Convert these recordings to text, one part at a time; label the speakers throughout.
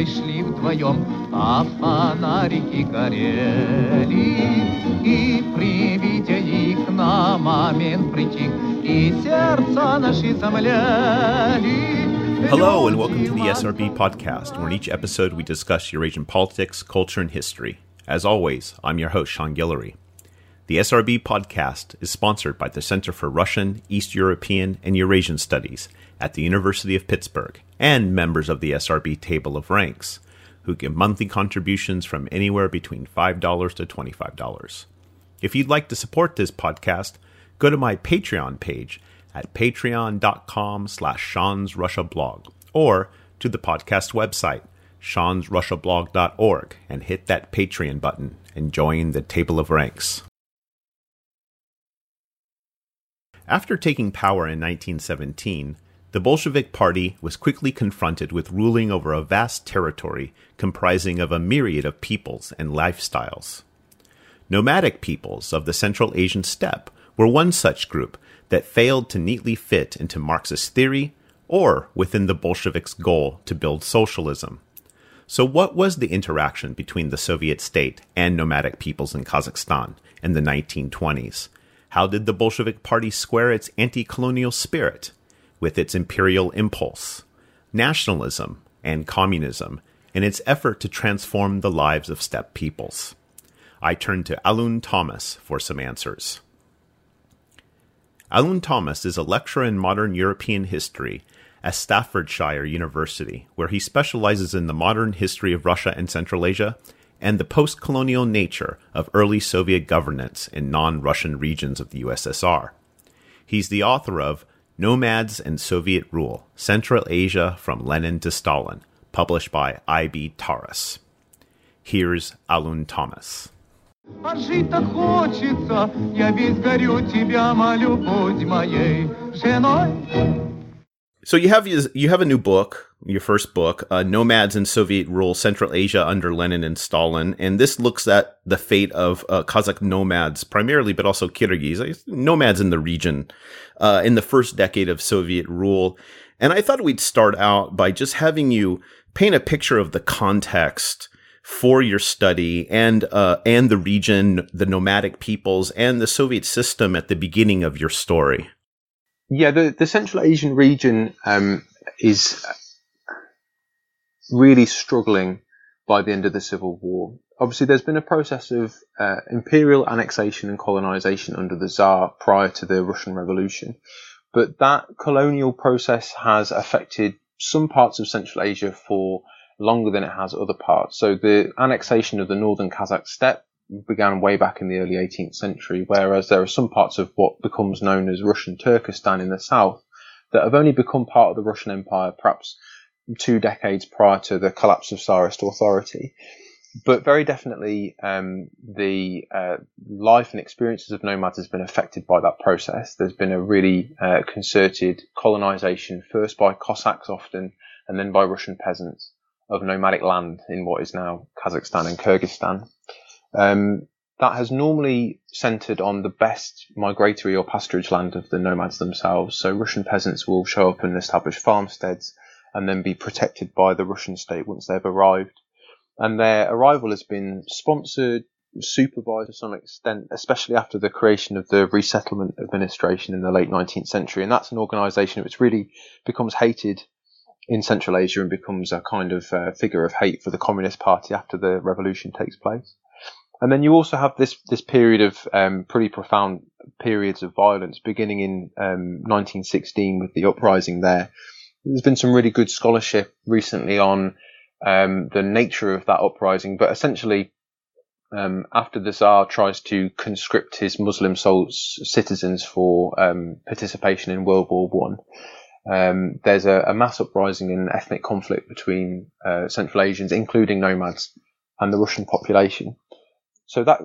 Speaker 1: дорогой шли вдвоем, а фонарики горели. И при виде их на момент притих, и сердца наши замляли.
Speaker 2: Hello, and welcome to the SRB podcast, where in each episode we discuss Eurasian politics, culture, and history. As always, I'm your host, Sean Guillory. The SRB podcast is sponsored by the Center for Russian, East European, and Eurasian Studies at the University of Pittsburgh and members of the SRB Table of Ranks, who give monthly contributions from anywhere between $5 to $25. If you'd like to support this podcast, go to my Patreon page at patreon.com slash Sean's Russia blog or to the podcast website, seansrussiablog.org, and hit that Patreon button and join the Table of Ranks. After taking power in 1917, the Bolshevik Party was quickly confronted with ruling over a vast territory comprising of a myriad of peoples and lifestyles. Nomadic peoples of the Central Asian steppe were one such group that failed to neatly fit into Marxist theory or within the Bolsheviks' goal to build socialism. So, what was the interaction between the Soviet state and nomadic peoples in Kazakhstan in the 1920s? How did the Bolshevik Party square its anti colonial spirit with its imperial impulse, nationalism, and communism in its effort to transform the lives of steppe peoples? I turn to Alun Thomas for some answers. Alun Thomas is a lecturer in modern European history at Staffordshire University, where he specializes in the modern history of Russia and Central Asia and the post colonial nature of early Soviet governance in non Russian regions of the USSR. He's the author of Nomads and Soviet Rule Central Asia from Lenin to Stalin, published by I.B. Tauris. Here's Alun Thomas.
Speaker 1: А жить-то хочется, я весь горю, тебя молю, будь моей женой.
Speaker 2: So you have you have a new book, your first book, uh, "Nomads in Soviet Rule: Central Asia under Lenin and Stalin," and this looks at the fate of uh, Kazakh nomads primarily, but also Kyrgyz nomads in the region uh, in the first decade of Soviet rule. And I thought we'd start out by just having you paint a picture of the context for your study and uh, and the region, the nomadic peoples, and the Soviet system at the beginning of your story.
Speaker 3: Yeah, the, the Central Asian region um, is really struggling by the end of the Civil War. Obviously, there's been a process of uh, imperial annexation and colonization under the Tsar prior to the Russian Revolution, but that colonial process has affected some parts of Central Asia for longer than it has other parts. So the annexation of the northern Kazakh steppe began way back in the early 18th century, whereas there are some parts of what becomes known as Russian Turkestan in the south that have only become part of the Russian Empire perhaps two decades prior to the collapse of Tsarist authority. But very definitely, um, the uh, life and experiences of nomads has been affected by that process. There's been a really uh, concerted colonization, first by Cossacks often, and then by Russian peasants, of nomadic land in what is now Kazakhstan and Kyrgyzstan. Um, that has normally centered on the best migratory or pasturage land of the nomads themselves. So Russian peasants will show up and establish farmsteads and then be protected by the Russian state once they've arrived. And their arrival has been sponsored, supervised to some extent, especially after the creation of the Resettlement Administration in the late 19th century. And that's an organization which really becomes hated in Central Asia and becomes a kind of uh, figure of hate for the Communist Party after the revolution takes place. And then you also have this this period of um, pretty profound periods of violence, beginning in um, 1916 with the uprising there. There's been some really good scholarship recently on um, the nature of that uprising, but essentially, um, after the Tsar tries to conscript his Muslim citizens for um, participation in World War One, um, there's a, a, mass uprising and ethnic conflict between uh, Central Asians, including nomads, and the Russian population. So that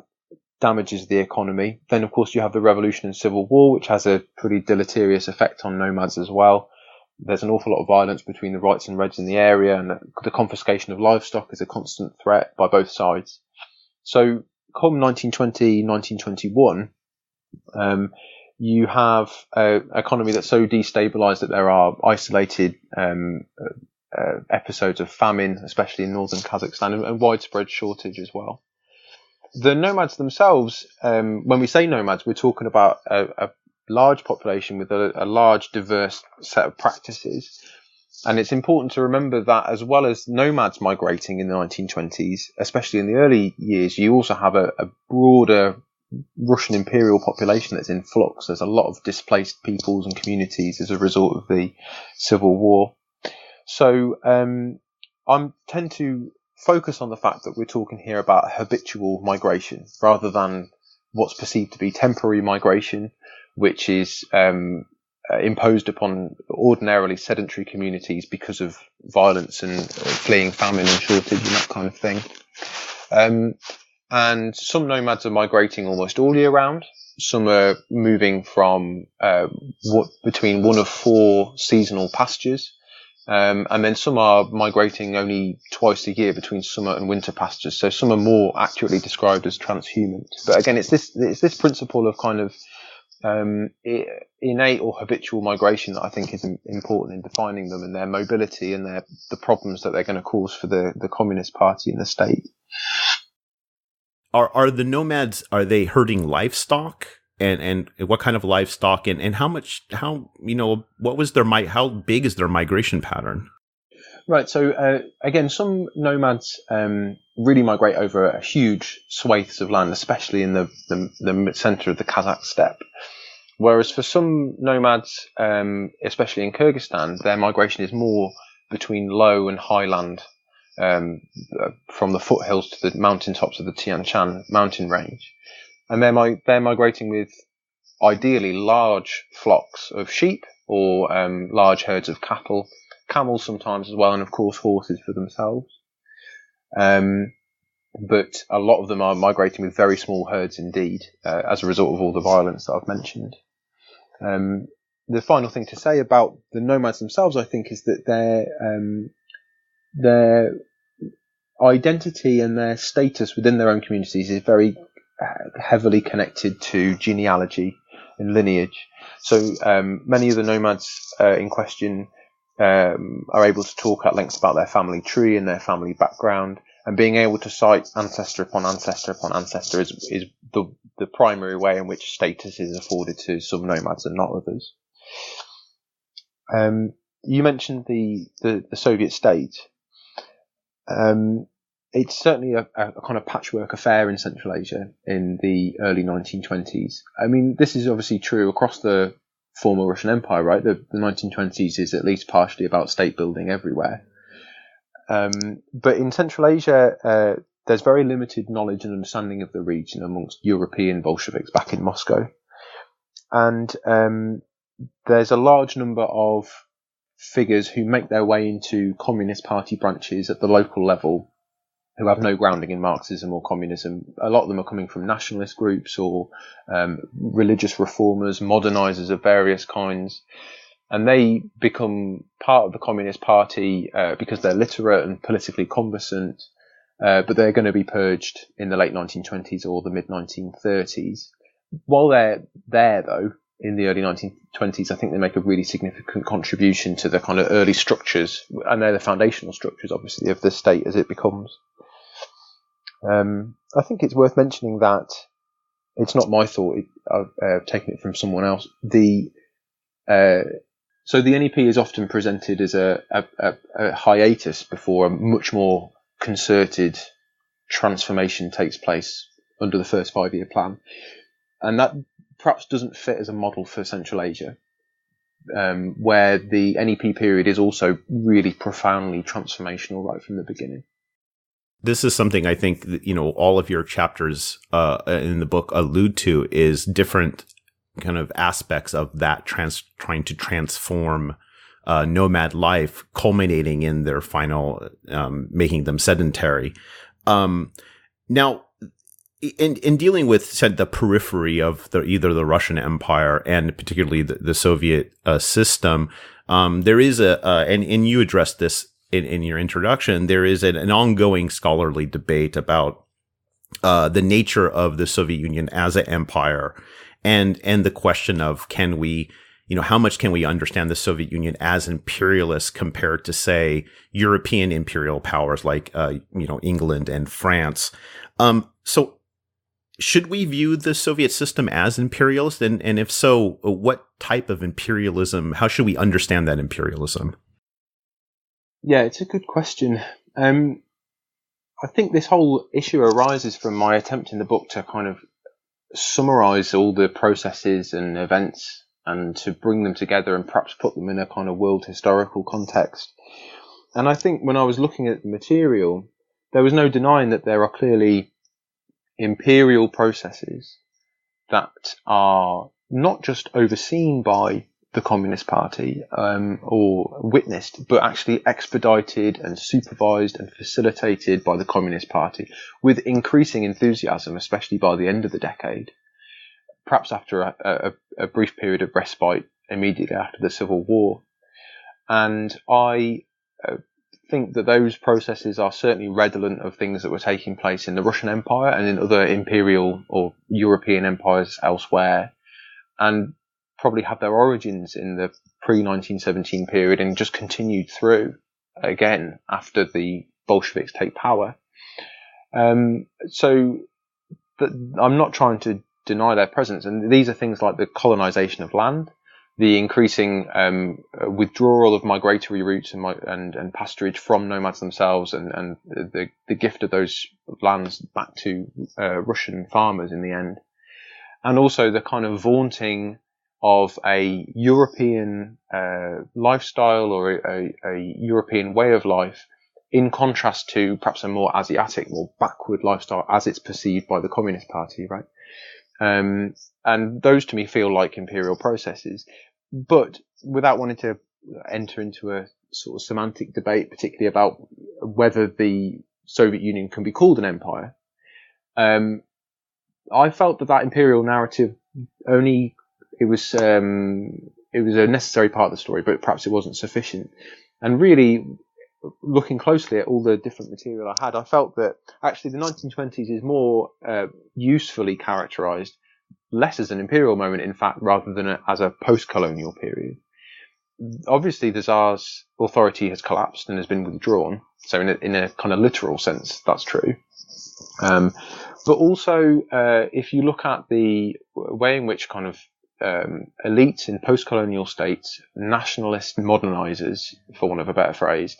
Speaker 3: damages the economy. Then, of course, you have the revolution and civil war, which has a pretty deleterious effect on nomads as well. There's an awful lot of violence between the whites and reds in the area, and the confiscation of livestock is a constant threat by both sides. So, come 1920, 1921, um, you have an economy that's so destabilized that there are isolated um, uh, episodes of famine, especially in northern Kazakhstan, and, and widespread shortage as well. The nomads themselves, um, when we say nomads, we're talking about a, a large population with a, a, large, diverse set of practices. And it's important to remember that as well as nomads migrating in the 1920s, especially in the early years, you also have a, a broader Russian imperial population that's in flux. There's a lot of displaced peoples and communities as a result of the civil war. So um, I tend to focus on the fact that we're talking here about habitual migration rather than what's perceived to be temporary migration, which is um, uh, imposed upon ordinarily sedentary communities because of violence and uh, fleeing famine and shortage and that kind of thing. Um, and some nomads are migrating almost all year round. Some are moving from uh, what, between one of four seasonal pastures, um, and then some are migrating only twice a year between summer and winter pastures. So some are more accurately described as transhumant. But again, it's this it's this principle of kind of um, innate or habitual migration that I think is important in defining them and their mobility and their the problems that they're going to cause for the the Communist Party and the state.
Speaker 2: Are are the nomads are they herding livestock? And and what kind of livestock and, and how much how you know what was their how big is their migration pattern?
Speaker 3: Right. So uh, again, some nomads um, really migrate over huge swathes of land, especially in the, the, the center of the Kazakh steppe. Whereas for some nomads, um, especially in Kyrgyzstan, their migration is more between low and highland, um, from the foothills to the mountaintops of the Tian Shan mountain range. And they're, they're migrating with ideally large flocks of sheep or um, large herds of cattle, camels sometimes as well, and of course horses for themselves. Um, but a lot of them are migrating with very small herds indeed, uh, as a result of all the violence that I've mentioned. Um, the final thing to say about the nomads themselves, I think, is that their um, their identity and their status within their own communities is very heavily connected to genealogy and lineage. So um, many of the nomads uh, in question um, are able to talk at length about their family tree and their family background, and being able to cite ancestor upon ancestor upon ancestor is, is the, the primary way in which status is afforded to some nomads and not others. Um, you mentioned the, the, the Soviet state. Um, it's certainly a, a, kind of patchwork affair in Central Asia in the early 1920s. I mean, this is obviously true across the former Russian Empire, right? The, the 1920s is at least partially about state building everywhere. Um, but in Central Asia, uh, there's very limited knowledge and understanding of the region amongst European Bolsheviks back in Moscow. And um, there's a large number of figures who make their way into Communist Party branches at the local level who have no grounding in Marxism or communism. A lot of them are coming from nationalist groups or um, religious reformers, modernizers of various kinds and they become part of the Communist Party uh, because they're literate and politically conversant, uh, but they're going to be purged in the late 1920s or the mid 1930s. While they're there, though, in the early 1920s, I think they make a really significant contribution to the kind of early structures, and they're the foundational structures, obviously, of the state as it becomes. Um, I think it's worth mentioning that it's not my thought. It, I've uh, taken it from someone else. The uh, so the NEP is often presented as a, a, a, a hiatus before a much more concerted transformation takes place under the first five year plan. And that perhaps doesn't fit as a model for Central Asia, um, where the NEP period is also really profoundly transformational right from the beginning.
Speaker 2: This is something I think you know all of your chapters uh, in the book allude to is different kind of aspects of that trans trying to transform uh, nomad life, culminating in their final um, making them sedentary. Um, now, in in dealing with said the periphery of the either the Russian Empire and particularly the, the Soviet uh, system, um, there is a uh, and and you addressed this in, in your introduction. There is an, an ongoing scholarly debate about uh, the nature of the Soviet Union as an empire and and the question of can we you know, how much can we understand the Soviet Union as imperialist compared to, say, European imperial powers like, uh, you know, England and France? Um, so should we view the Soviet system as imperialist? And, and if so, what type of imperialism, how should we understand that imperialism?
Speaker 3: Yeah, it's a good question. Um, I think this whole issue arises from my attempt in the book to kind of summarize all the processes and events and to bring them together and perhaps put them in a kind of world historical context. And I think when I was looking at the material, there was no denying that there are clearly imperial processes that are not just overseen by the Communist Party um, or witnessed, but actually expedited and supervised and facilitated by the Communist Party with increasing enthusiasm, especially by the end of the decade perhaps after a, a, a brief period of respite immediately after the Civil War. And I uh, think that those processes are certainly redolent of things that were taking place in the Russian Empire and in other imperial or European empires elsewhere, and probably have their origins in the pre 1917 period and just continued through again after the Bolsheviks take power. Um, so I'm not trying to deny their presence. And these are things like the colonization of land, the increasing um, withdrawal of migratory routes and, and, and, pasturage from nomads themselves, and, and the, the gift of those lands back to uh, Russian farmers in the end. And also the kind of vaunting of a European uh, lifestyle or a, a, European way of life in contrast to perhaps a more Asiatic, more backward lifestyle as it's perceived by the Communist Party, right? Um, and those to me feel like imperial processes. But without wanting to enter into a sort of semantic debate, particularly about whether the Soviet Union can be called an empire, um, I felt that that imperial narrative only it was um, it was a necessary part of the story, but perhaps it wasn't sufficient. And really, looking closely at all the different material I had, I felt that actually the 1920s is more uh, usefully characterized less as an imperial moment, in fact, rather than a, as a post-colonial period. Obviously, the Tsar's authority has collapsed and has been withdrawn. So, in a, in a kind of literal sense, that's true. Um, but also, uh, if you look at the way in which kind of um, elites in post-colonial states, nationalist modernizers, for want of a better phrase,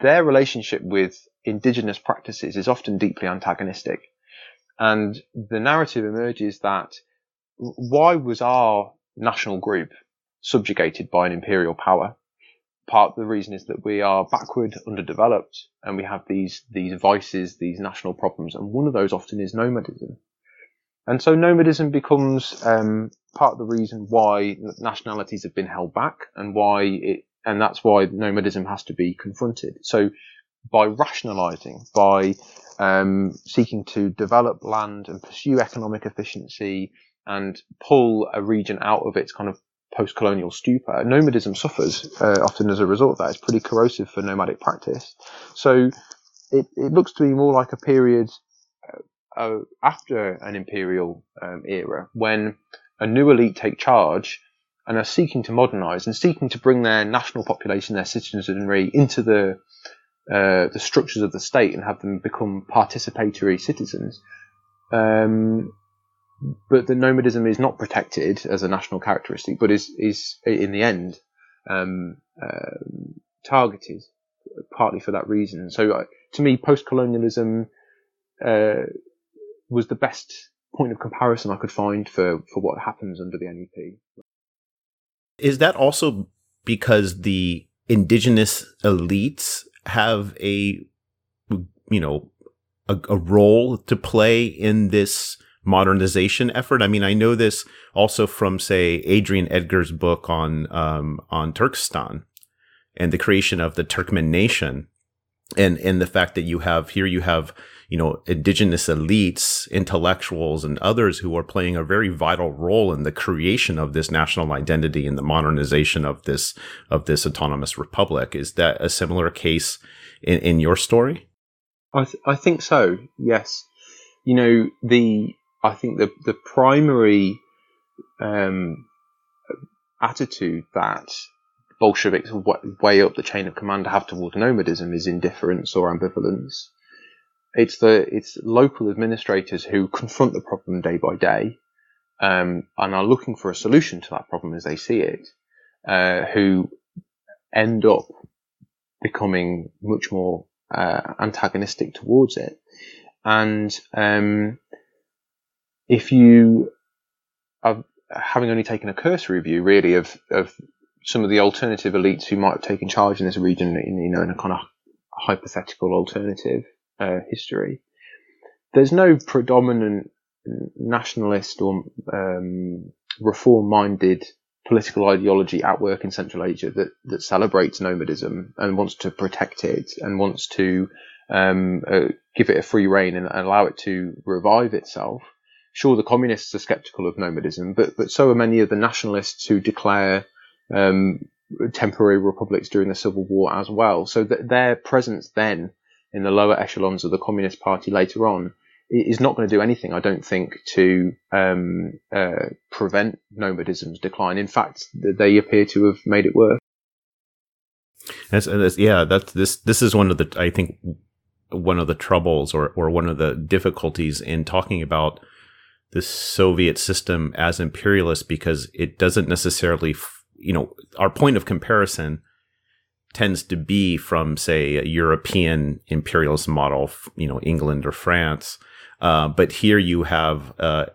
Speaker 3: their relationship with indigenous practices is often deeply antagonistic. And the narrative emerges that why was our national group subjugated by an imperial power? Part of the reason is that we are backward, underdeveloped, and we have these these vices, these national problems, and one of those often is nomadism. And so nomadism becomes um, part of the reason why nationalities have been held back, and why it and that's why nomadism has to be confronted. So by rationalizing, by um, seeking to develop land and pursue economic efficiency and pull a region out of its kind of post-colonial stupor, nomadism suffers uh, often as a result of that. It's pretty corrosive for nomadic practice. So it, it looks to me more like a period uh, after an imperial um, era when a new elite take charge and are seeking to modernize and seeking to bring their national population, their citizenry into the uh, the structures of the state and have them become participatory citizens. Um, but the nomadism is not protected as a national characteristic, but is is in the end um, uh, targeted partly for that reason. So uh, to me, post-colonialism uh, was the best point of comparison I could find for for what happens under the NEP.
Speaker 2: Is that also because the indigenous elites have a you know a, a role to play in this modernization effort? I mean, I know this also from say Adrienne Edgar's book on um, on Turkestan and the creation of the Turkmen nation, and and the fact that you have here you have you know, indigenous elites, intellectuals, and others who are playing a very vital role in the creation of this national identity and the modernization of this of this autonomous republic. Is that a similar case in, in your story?
Speaker 3: I th- I think so. Yes, you know the I think the the primary um, attitude that Bolsheviks way up the chain of command have towards nomadism is indifference or ambivalence. It's the it's local administrators who confront the problem day by day um, and are looking for a solution to that problem as they see it, uh, who end up becoming much more uh, antagonistic towards it. And um, if you are having only taken a cursory view, really, of, of some of the alternative elites who might have taken charge in this region, in, you know, in a kind of hypothetical alternative uh, history, there's no predominant nationalist or um, reform-minded political ideology at work in Central Asia that, that celebrates nomadism and wants to protect it and wants to um, uh, give it a free rein and, and, allow it to revive itself. Sure, the communists are skeptical of nomadism, but but so are many of the nationalists who declare um, temporary republics during the civil war as well. So that their presence then in the lower echelons of the Communist Party later on is not going to do anything, I don't think, to um, uh, prevent nomadism's decline. In fact, they appear to have made it worse.
Speaker 2: That's, that's, yeah, that's this. This is one of the I think one of the troubles or or one of the difficulties in talking about the Soviet system as imperialist because it doesn't necessarily, you know, our point of comparison tends to be from say a European imperialist model, you know, England or France uh, but here you have, uh,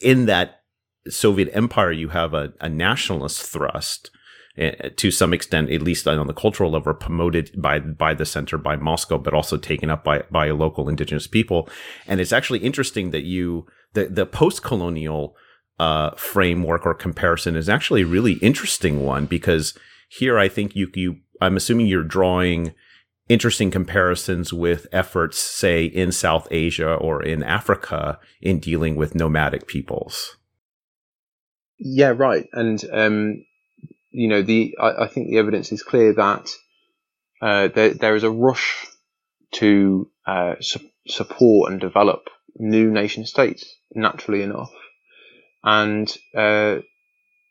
Speaker 2: in that Soviet empire, you have a, a nationalist thrust uh, to some extent, at least on the cultural level, promoted by by the center, by Moscow, but also taken up by by local indigenous people. And it's actually interesting that you the the post colonial uh, framework or comparison is actually a really interesting one because here I think you you I'm assuming you're drawing interesting comparisons with efforts, say, in South Asia or in Africa in dealing with nomadic peoples.
Speaker 3: Yeah, right. And, um, you know, the I, I, think the evidence is clear that uh, there, there is a rush to uh, su- support and develop new nation states, naturally enough. And uh,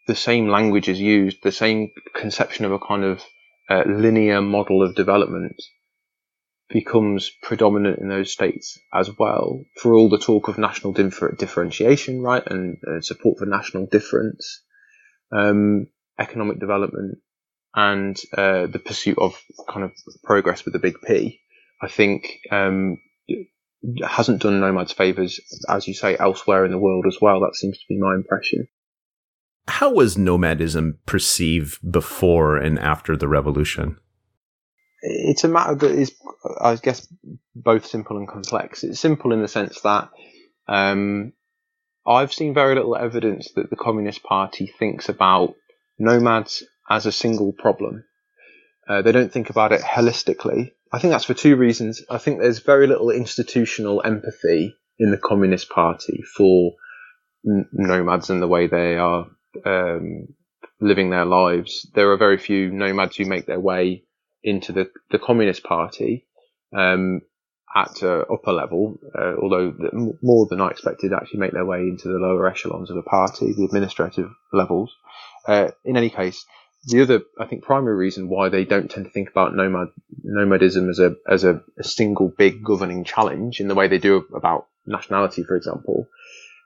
Speaker 3: the same language is used, the same conception of a kind of uh, linear model of development becomes predominant in those states as well. For all the talk of national differ- differentiation, right, and uh, support for national difference, um, economic development, and uh, the pursuit of kind of progress with the big P, I think um, hasn't done nomads favors, as you say, elsewhere in the world as well. That seems to be my impression
Speaker 2: how was nomadism perceived before and after the revolution?
Speaker 3: It's a matter that is, I guess, both simple and complex. It's simple in the sense that um, I've seen very little evidence that the Communist Party thinks about nomads as a single problem. Uh, they don't think about it holistically. I think that's for two reasons. I think there's very little institutional empathy in the Communist Party for n- nomads and the way they are um, living their lives. There are very few nomads who make their way into the, the Communist Party um, at uh, upper level, uh, although more than I expected actually make their way into the lower echelons of the party, the administrative levels. Uh, in any case, the other, I think, primary reason why they don't tend to think about nomad nomadism as a as a, a single big governing challenge in the way they do about nationality, for example,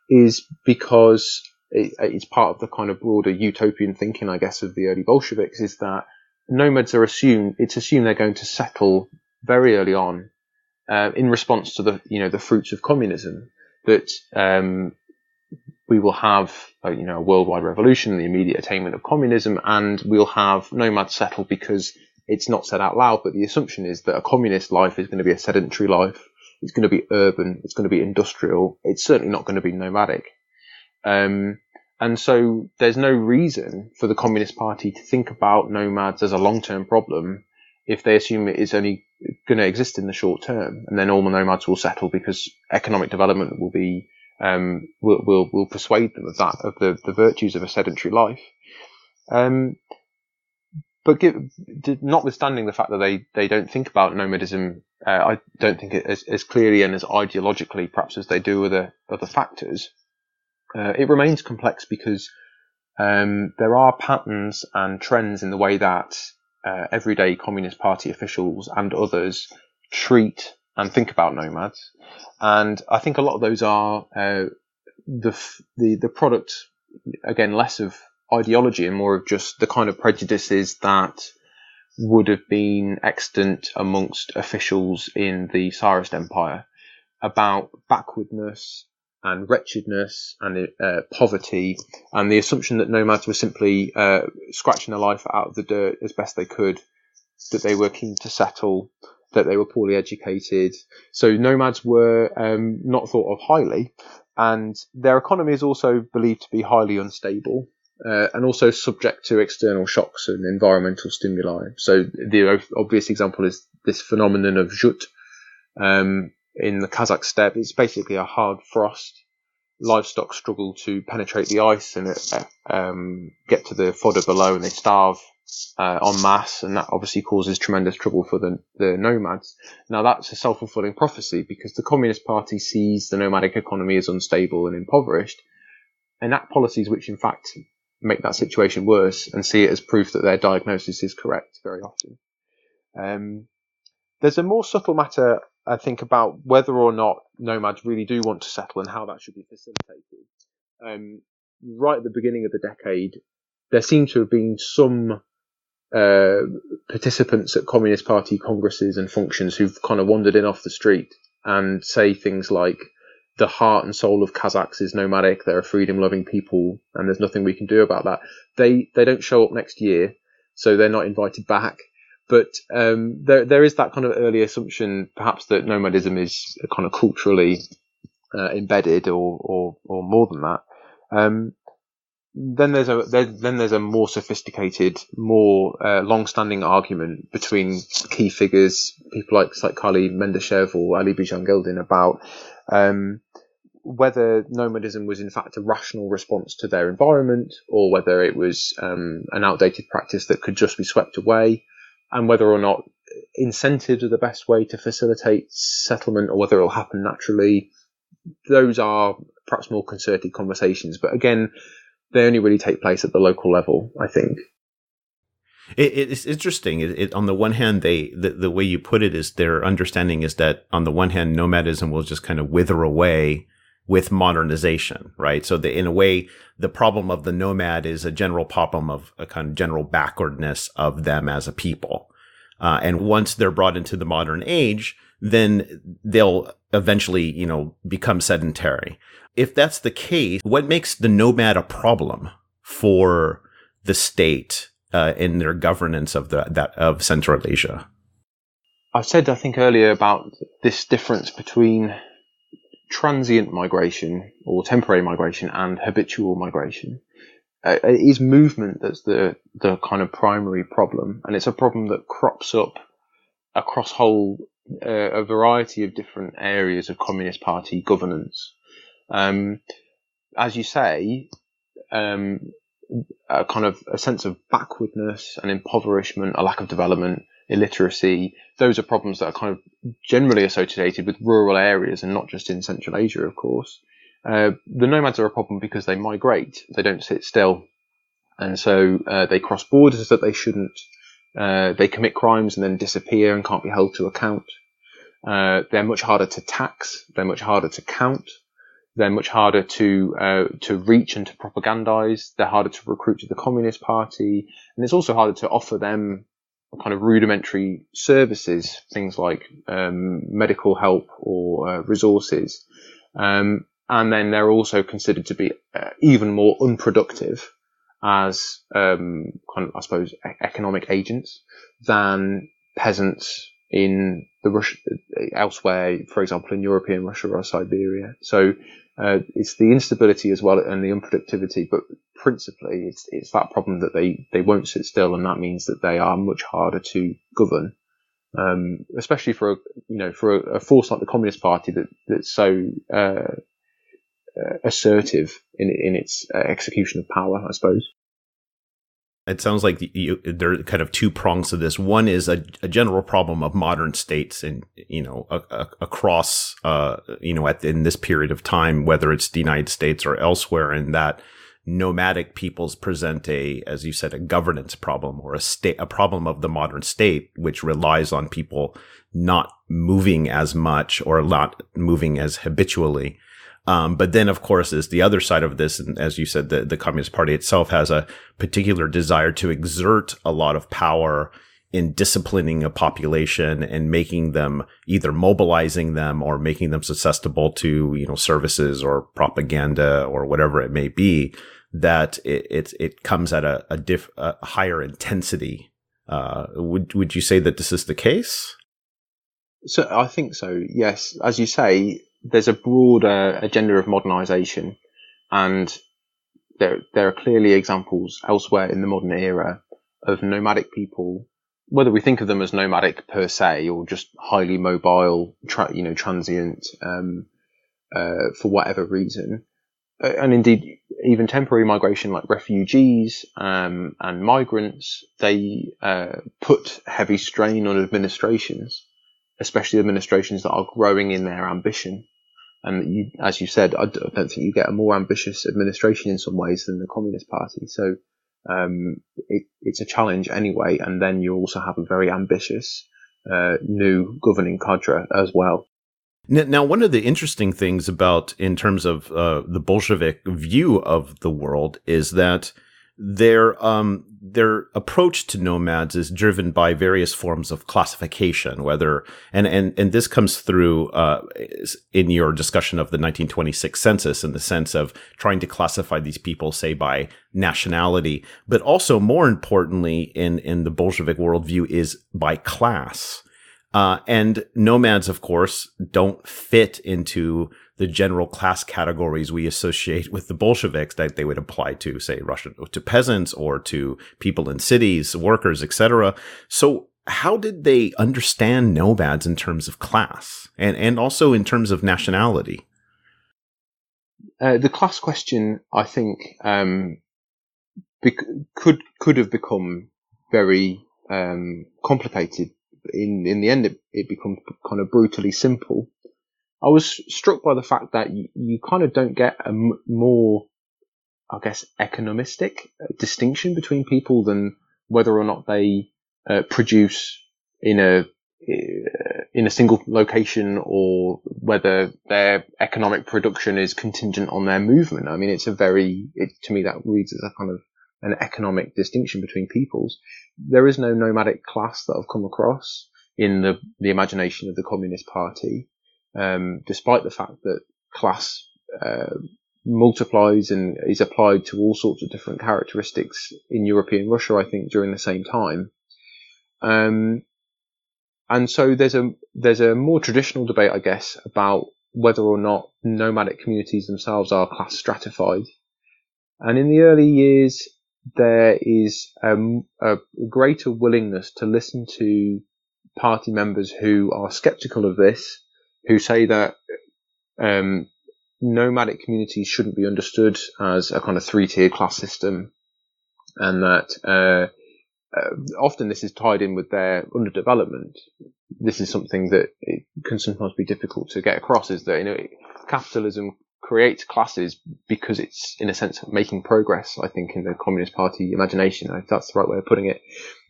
Speaker 3: is because it, it's part of the kind of broader utopian thinking, I guess, of the early Bolsheviks is that nomads are assumed, it's assumed they're going to settle very early on uh, in response to the, you know, the fruits of communism that, um, we will have, uh, you know, a worldwide revolution, the immediate attainment of communism, and we'll have nomads settle because it's not said out loud, but the assumption is that a communist life is going to be a sedentary life. It's going to be urban. It's going to be industrial. It's certainly not going to be nomadic. Um, and so there's no reason for the Communist Party to think about nomads as a long-term problem if they assume it is only going to exist in the short term, and then all the nomads will settle because economic development will be um, will, will will persuade them of that of the, the virtues of a sedentary life. Um, but give, notwithstanding the fact that they, they don't think about nomadism, uh, I don't think it as, as clearly and as ideologically perhaps as they do other other factors. Uh, it remains complex because um, there are patterns and trends in the way that uh, everyday Communist Party officials and others treat and think about nomads, and I think a lot of those are uh, the the the product again less of ideology and more of just the kind of prejudices that would have been extant amongst officials in the Tsarist Empire about backwardness and wretchedness and uh, poverty, and the assumption that nomads were simply uh, scratching their life out of the dirt as best they could, that they were keen to settle, that they were poorly educated. So nomads were um, not thought of highly, and their economy is also believed to be highly unstable. Uh, and also subject to external shocks and environmental stimuli. So the obvious example is this phenomenon of zhut, um, in the Kazakh steppe. It's basically a hard frost. Livestock struggle to penetrate the ice and uh, um, get to the fodder below, and they starve uh, en masse, and that obviously causes tremendous trouble for the, the nomads. Now that's a self-fulfilling prophecy because the Communist Party sees the nomadic economy as unstable and impoverished, enact policies which in fact make that situation worse and see it as proof that their diagnosis is correct very often. Um, there's a more subtle matter I think about whether or not nomads really do want to settle and how that should be facilitated. Um, right at the beginning of the decade, there seemed to have been some uh, participants at Communist Party congresses and functions who've kind of wandered in off the street and say things like, the heart and soul of Kazakhs is nomadic. They're a freedom-loving people, and there's nothing we can do about that. They they don't show up next year, so they're not invited back. But um, there there is that kind of early assumption, perhaps that nomadism is kind of culturally uh, embedded, or, or or more than that. Um, then there's a then there's a more sophisticated, more uh, long-standing argument between key figures, people like Kali Mendeshev or Alibi Dzhangildin, about um, whether nomadism was in fact a rational response to their environment, or whether it was um, an outdated practice that could just be swept away and whether or not incentives are the best way to facilitate settlement or whether it'll happen naturally. Those are perhaps more concerted conversations, but again, they only really take place at the local level, I think.
Speaker 2: It, it's interesting. It, it, on the one hand, they the, the way you put it is their understanding is that on the one hand, nomadism will just kind of wither away with modernization, right? So the, in a way, the problem of the nomad is a general problem of a kind of general backwardness of them as a people. Uh, and once they're brought into the modern age, then they'll eventually, you know, become sedentary. If that's the case, what makes the nomad a problem for the state uh, in their governance of the that of Central Asia?
Speaker 3: I said, I think earlier about this difference between transient migration or temporary migration and habitual migration. Uh, it is movement that's the the kind of primary problem, and it's a problem that crops up across whole uh, a variety of different areas of Communist Party governance. Um, as you say, um, a kind of a sense of backwardness and impoverishment, a lack of development, illiteracy. Those are problems that are kind of generally associated with rural areas and not just in Central Asia, of course. Uh, the nomads are a problem because they migrate, they don't sit still. And so uh, they cross borders that they shouldn't. Uh, they commit crimes and then disappear and can't be held to account. Uh, they're much harder to tax. They're much harder to count. They're much harder to uh, to reach and to propagandize. They're harder to recruit to the Communist Party, and it's also harder to offer them kind of rudimentary services, things like um, medical help or uh, resources. Um, and then they're also considered to be uh, even more unproductive as um, kind of, I suppose, e- economic agents than peasants in the Russia, elsewhere, for example, in European Russia or Siberia. So uh, it's the instability as well and the unproductivity, but principally it's it's that problem that they they won't sit still, and that means that they are much harder to govern. Um, especially for a, you know for a, a, force like the Communist Party that that's so uh, uh, assertive in in its uh, execution of power, I suppose.
Speaker 2: It sounds like you, there are kind of two prongs to this. One is a, a general problem of modern states, and you know, a, a, across, uh, you know, at in this period of time, whether it's the United States or elsewhere, and that nomadic peoples present a, as you said, a governance problem or a state, a problem of the modern state, which relies on people not moving as much or not moving as habitually. Um, but then, of course, is the other side of this. And as you said, the, the Communist Party itself has a particular desire to exert a lot of power in disciplining a population and making them either mobilizing them or making them susceptible to, you know, services or propaganda or whatever it may be, that it, it, it comes at a, a, diff, a higher intensity. Uh, would, would you say that this is the case?
Speaker 3: So I think so. Yes. As you say, there's a broader agenda of modernization and there, there are clearly examples elsewhere in the modern era of nomadic people whether we think of them as nomadic per se or just highly mobile, tra- you know, transient um, uh, for whatever reason, and indeed even temporary migration like refugees um, and migrants, they uh, put heavy strain on administrations, especially administrations that are growing in their ambition. And you, as you said, I don't think you get a more ambitious administration in some ways than the Communist Party. So um, it, it's a challenge anyway. And then you also have a very ambitious uh, new governing cadre as well.
Speaker 2: Now, one of the interesting things about, in terms of uh, the Bolshevik view of the world, is that their um, their approach to nomads is driven by various forms of classification, whether and and and this comes through uh, in your discussion of the 1926 census in the sense of trying to classify these people, say by nationality, but also more importantly in in the Bolshevik worldview is by class. Uh, and nomads, of course, don't fit into the general class categories we associate with the Bolsheviks that they would apply to, say, Russian to peasants or to people in cities, workers, etc. So how did they understand nomads in terms of class and, and also in terms of nationality?
Speaker 3: Uh, the class question, I think, um, bec- could could have become very um, complicated. In in the end, it, it becomes kind of brutally simple I was struck by the fact that you, you kind of don't get a m- more, I guess, economistic uh, distinction between people than whether or not they uh, produce in a uh, in a single location or whether their economic production is contingent on their movement. I mean, it's a very, it, to me, that reads as a kind of an economic distinction between peoples. There is no nomadic class that I've come across in the, the imagination of the Communist Party um, despite the fact that class uh, multiplies and is applied to all sorts of different characteristics in European Russia, I think, during the same time. Um, and so there's a there's a more traditional debate, I guess, about whether or not nomadic communities themselves are class stratified. And in the early years, there is a, a greater willingness to listen to party members who are skeptical of this who say that um, nomadic communities shouldn't be understood as a kind of three tier class system, and that uh, uh, often this is tied in with their underdevelopment. This is something that can sometimes be difficult to get across. Is that you know capitalism creates classes because it's in a sense making progress. I think in the Communist Party imagination, if that's the right way of putting it.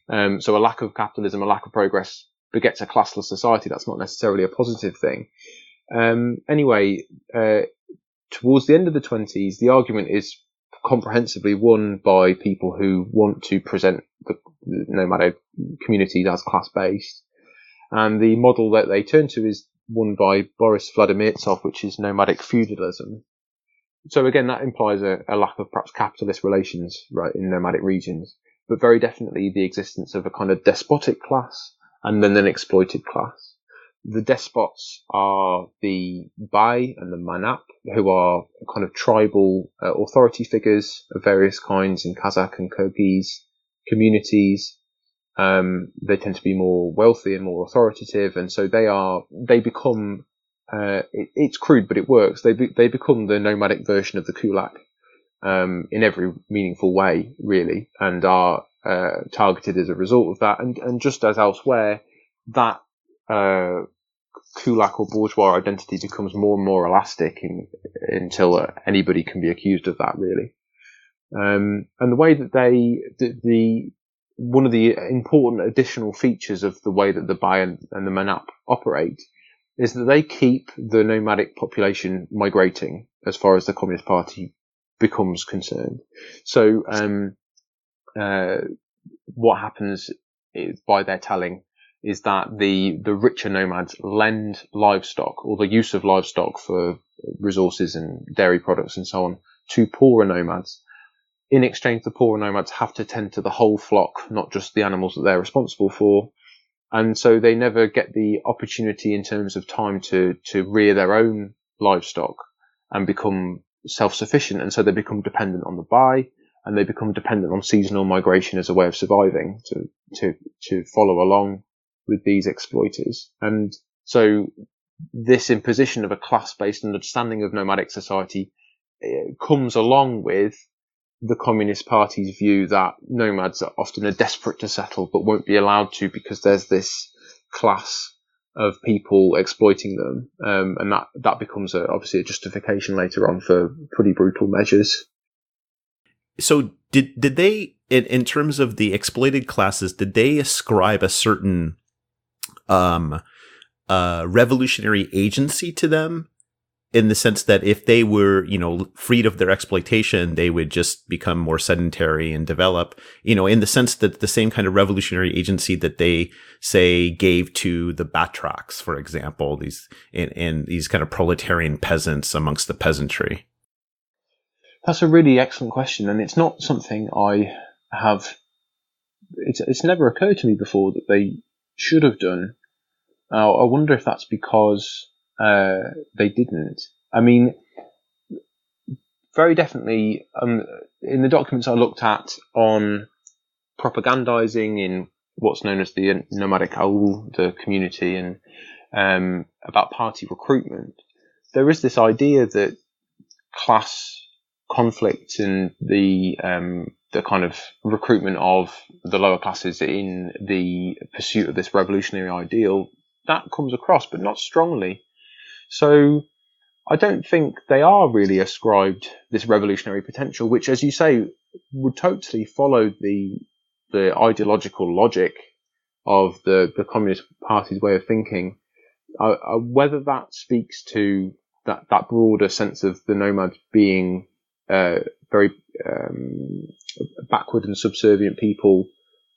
Speaker 3: Um, so a lack of capitalism, a lack of progress begets a classless society. That's not necessarily a positive thing. Um, anyway, uh, towards the end of the 20s, the argument is comprehensively won by people who want to present the, nomadic communities as class based. And the model that they turn to is one by Boris Vladimirtsov, which is nomadic feudalism. So again, that implies a, a, lack of perhaps capitalist relations, right, in nomadic regions, but very definitely the existence of a kind of despotic class and then an exploited class. The despots are the Bai and the Manap, who are kind of tribal uh, authority figures of various kinds in Kazakh and Kyrgyz communities. Um, they tend to be more wealthy and more authoritative, and so they are they become. Uh, it, it's crude, but it works. They be, they become the nomadic version of the kulak um, in every meaningful way, really, and are uh, targeted as a result of that. And, and just as elsewhere, that uh, kulak or bourgeois identity becomes more and more elastic in, until uh, anybody can be accused of that, really. Um, and the way that they, the, the, one of the important additional features of the way that the Bai and, and the Manap operate is that they keep the nomadic population migrating as far as the Communist Party becomes concerned. So, um, uh, what happens is, by their telling is that the, the richer nomads lend livestock or the use of livestock for resources and dairy products and so on to poorer nomads. In exchange, the poorer nomads have to tend to the whole flock, not just the animals that they're responsible for. And so they never get the opportunity in terms of time to, to rear their own livestock and become self-sufficient. And so they become dependent on the Bai and they become dependent on seasonal migration as a way of surviving to, to, to follow along with these exploiters. And so this imposition of a class-based understanding of nomadic society eh, comes along with the Communist Party's view that nomads are often are desperate to settle but won't be allowed to because there's this class of people exploiting them, um, and that that becomes a, obviously a justification later on for pretty brutal measures.
Speaker 2: So did did they in, in terms of the exploited classes did they ascribe a certain um uh revolutionary agency to them in the sense that if they were, you know, freed of their exploitation, they would just become more sedentary and develop, you know, in the sense that the same kind of revolutionary agency that they say gave to the Batraks, for example, these, and, and these kind of proletarian peasants amongst the peasantry.
Speaker 3: That's a really excellent question. And it's not something I have, it's, it's never occurred to me before that they should have done. Now, I wonder if that's because uh, they didn't. I mean, very definitely, um, in the documents I looked at on propagandizing in what's known as the nomadic aul, the community, and um, about party recruitment, there is this idea that class conflict and the um, the kind of recruitment of the lower classes in the pursuit of this revolutionary ideal that comes across, but not strongly. So I don't think they are really ascribed this revolutionary potential, which, as you say, would totally follow the the ideological logic of the, the Communist Party's way of thinking. Uh, uh, whether that speaks to that, that broader sense of the nomads being uh, very um, backward and subservient people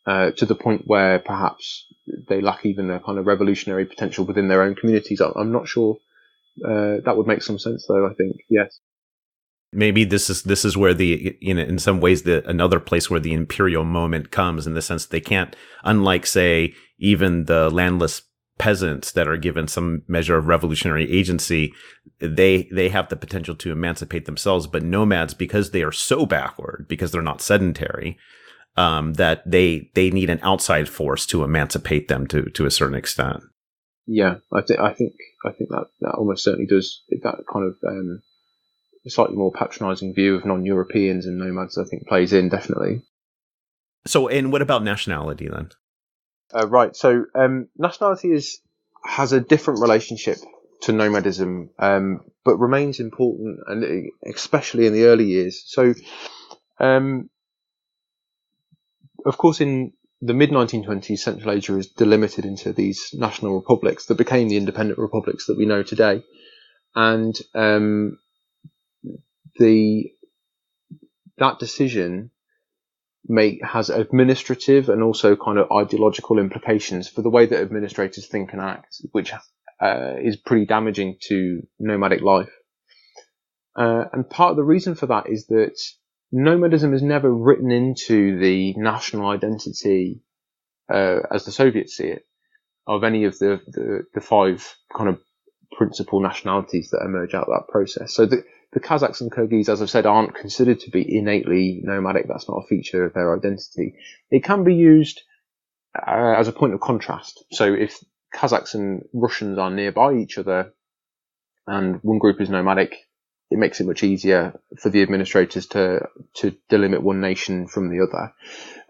Speaker 3: uh, to the point where perhaps they lack even a kind of revolutionary potential within their own communities. I'm not sure uh, that would make some sense, though. I think yes.
Speaker 2: Maybe this is this is where the you know in some ways the another place where the imperial moment comes in the sense they can't unlike say even the landless peasants that are given some measure of revolutionary agency they they have the potential to emancipate themselves but nomads because they are so backward because they're not sedentary um, that they they need an outside force to emancipate them to to a certain extent
Speaker 3: yeah, I think I think I think that that almost certainly does that kind of um, slightly more patronising view of non-Europeans and nomads. I think plays in definitely.
Speaker 2: So, and what about nationality then?
Speaker 3: Uh, right. So, um, nationality is has a different relationship to nomadism, um, but remains important, and especially in the early years. So, um, of course, in the mid 1920s, Central Asia is delimited into these national republics that became the independent republics that we know today, and um, the that decision may has administrative and also kind of ideological implications for the way that administrators think and act, which uh, is pretty damaging to nomadic life. Uh, and part of the reason for that is that nomadism is never written into the national identity uh, as the Soviets see it of any of the, the, the five kind of principal nationalities that emerge out of that process. So the, the Kazakhs and Kyrgyz, as I've said, aren't considered to be innately nomadic. That's not a feature of their identity. It can be used uh, as a point of contrast. So if Kazakhs and Russians are nearby each other and one group is nomadic, it makes it much easier for the administrators to to delimit one nation from the other.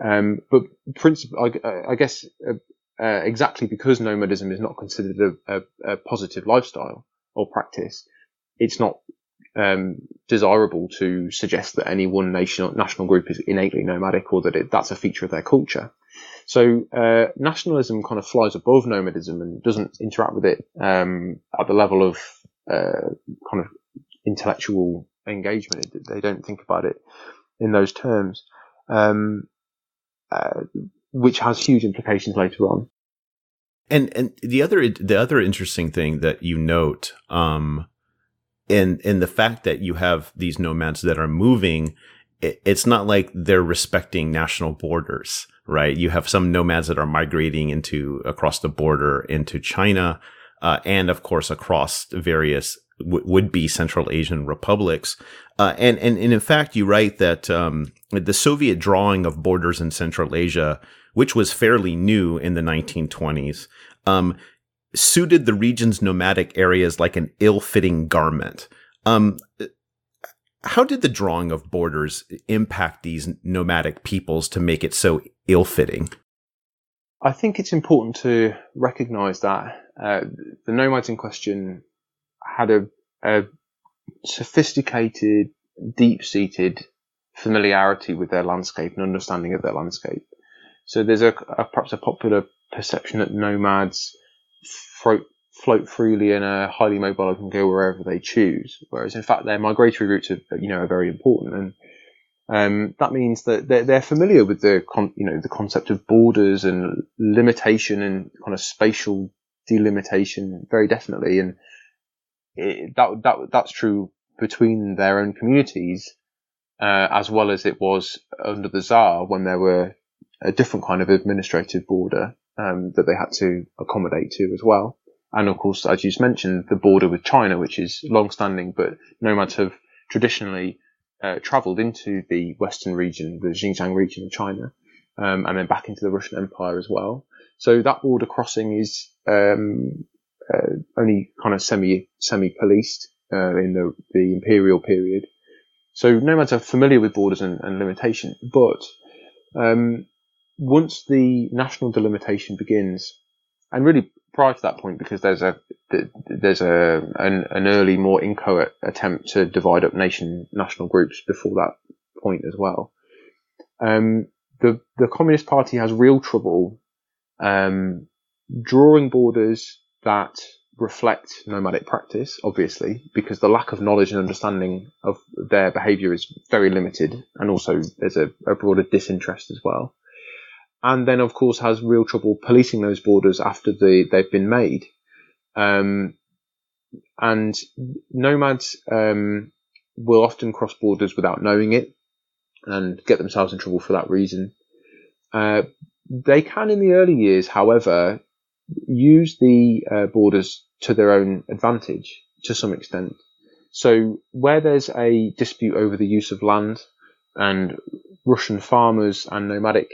Speaker 3: Um, but principle, I, I guess, uh, uh, exactly because nomadism is not considered a, a, a, positive lifestyle or practice, it's not um, desirable to suggest that any one nation national group is innately nomadic or that it, that's a feature of their culture. So uh, nationalism kind of flies above nomadism and doesn't interact with it um, at the level of uh, kind of intellectual engagement. They don't think about it in those terms, um, uh, which has huge implications later on.
Speaker 2: And and the other the other interesting thing that you note, um, in in the fact that you have these nomads that are moving, it, it's not like they're respecting national borders, right? You have some nomads that are migrating into across the border into China, uh, and of course across various w- would be Central Asian republics. Uh, and, and, and in fact, you write that um, the Soviet drawing of borders in Central Asia, which was fairly new in the 1920s, um, suited the region's nomadic areas like an ill-fitting garment. Um, how did the drawing of borders impact these nomadic peoples to make it so ill-fitting?
Speaker 3: I think it's important to recognise that uh, the nomads in question had a, a sophisticated, deep-seated familiarity with their landscape and understanding of their landscape. So there's a, a perhaps a popular perception that nomads float, float freely and are highly mobile and can go wherever they choose, whereas in fact their migratory routes are you know are very important. And um, that means that they're, they're familiar with the con- you know the concept of borders and limitation and kind of spatial delimitation very definitely. And it, that that that's true between their own communities, uh, as well as it was under the Tsar when there were a different kind of administrative border um, that they had to accommodate to as well. And of course, as you just mentioned, the border with China, which is long-standing, but nomads have traditionally uh, travelled into the western region, the Xinjiang region of China, um, and then back into the Russian Empire as well. So that border crossing is um, uh, only kind of semi semi policed uh, in the the imperial period. So nomads are familiar with borders and, and limitation, but um, once the national delimitation begins, and really prior to that point, because there's a there's a an, an early, more inchoate attempt to divide up nation national groups before that point as well. Um, the the Communist Party has real trouble um, drawing borders that reflect nomadic practice, obviously, because the lack of knowledge and understanding of their behaviour is very limited, and also there's a, a, broader disinterest as well. And then, of course, has real trouble policing those borders after the, they've been made. Um, and nomads um, will often cross borders without knowing it and get themselves in trouble for that reason. Uh, they can, in the early years, however, use the uh, borders to their own advantage to some extent. So where there's a dispute over the use of land and Russian farmers and nomadic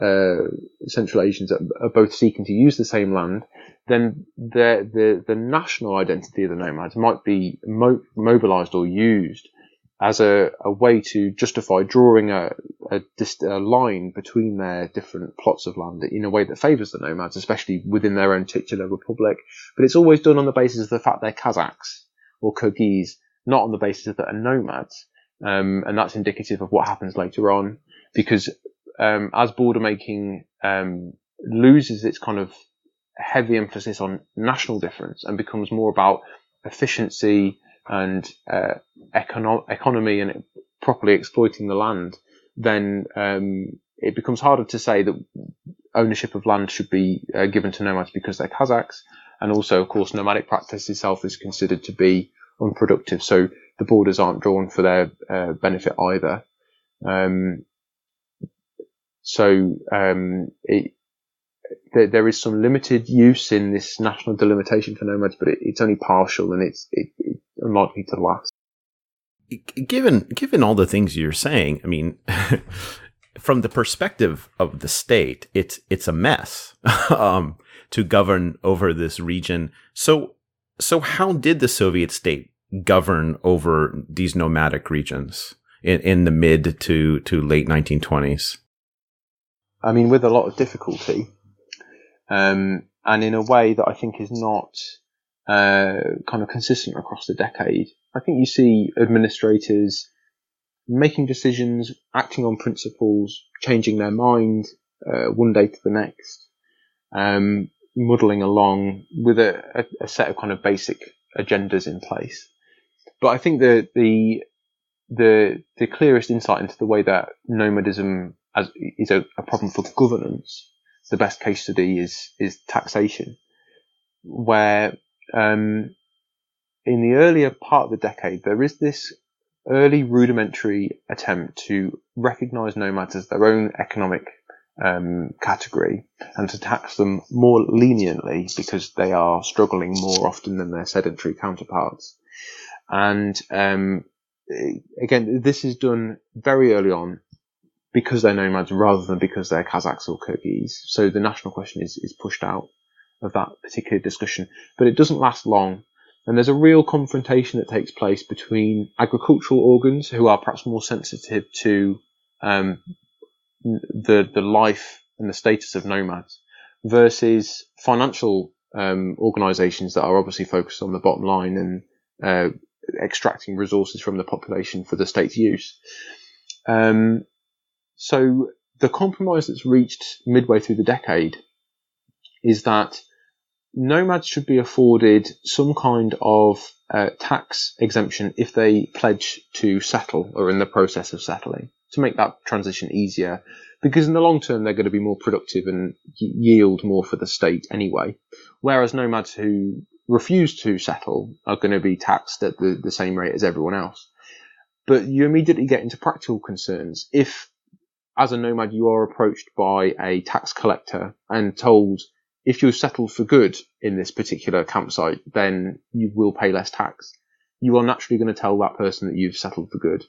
Speaker 3: uh, Central Asians are, both seeking to use the same land, then the, the, the national identity of the nomads might be mo- mobilized or used as a, a way to justify drawing a, a, a, line between their different plots of land in a way that favours the nomads, especially within their own titular republic. But it's always done on the basis of the fact they're Kazakhs or Kyrgyz, not on the basis that they're nomads. Um, and that's indicative of what happens later on, because um, as border making um, loses its kind of heavy emphasis on national difference and becomes more about efficiency and uh, econo- economy and properly exploiting the land, then um, it becomes harder to say that ownership of land should be uh, given to nomads because they're Kazakhs. And also, of course, nomadic practice itself is considered to be unproductive. So the borders aren't drawn for their uh, benefit either. Um, so um, it, there, there is some limited use in this national delimitation for nomads, but it, it's only partial and it's it, unlikely to last.
Speaker 2: Given given all the things you're saying, I mean, from the perspective of the state, it's it's a mess um, to govern over this region. So so how did the Soviet state govern over these nomadic regions in, in the mid to to late 1920s?
Speaker 3: I mean, with a lot of difficulty, um, and in a way that I think is not uh, kind of consistent across the decade. I think you see administrators making decisions, acting on principles, changing their mind uh, one day to the next, um, muddling along with a, a, set of kind of basic agendas in place. But I think the the the the clearest insight into the way that nomadism as is a, a problem for governance, the best case study is is taxation, where um, in the earlier part of the decade there is this early rudimentary attempt to recognize nomads as their own economic um, category and to tax them more leniently because they are struggling more often than their sedentary counterparts. And um, again, this is done very early on because they're nomads rather than because they're Kazakhs or Kyrgyz. So the national question is, is pushed out of that particular discussion, but it doesn't last long. And there's a real confrontation that takes place between agricultural organs who are perhaps more sensitive to um, the the life and the status of nomads versus financial um, organisations that are obviously focused on the bottom line and uh, extracting resources from the population for the state's use. Um, so the compromise that's reached midway through the decade is that nomads should be afforded some kind of uh, tax exemption if they pledge to settle or in the process of settling to make that transition easier because in the long term they're going to be more productive and yield more for the state anyway. Whereas nomads who refuse to settle are going to be taxed at the, the same rate as everyone else. But you immediately get into practical concerns. If, as a nomad, you are approached by a tax collector and told if you're settled for good in this particular campsite, then you will pay less tax. You are naturally going to tell that person that you've settled for good.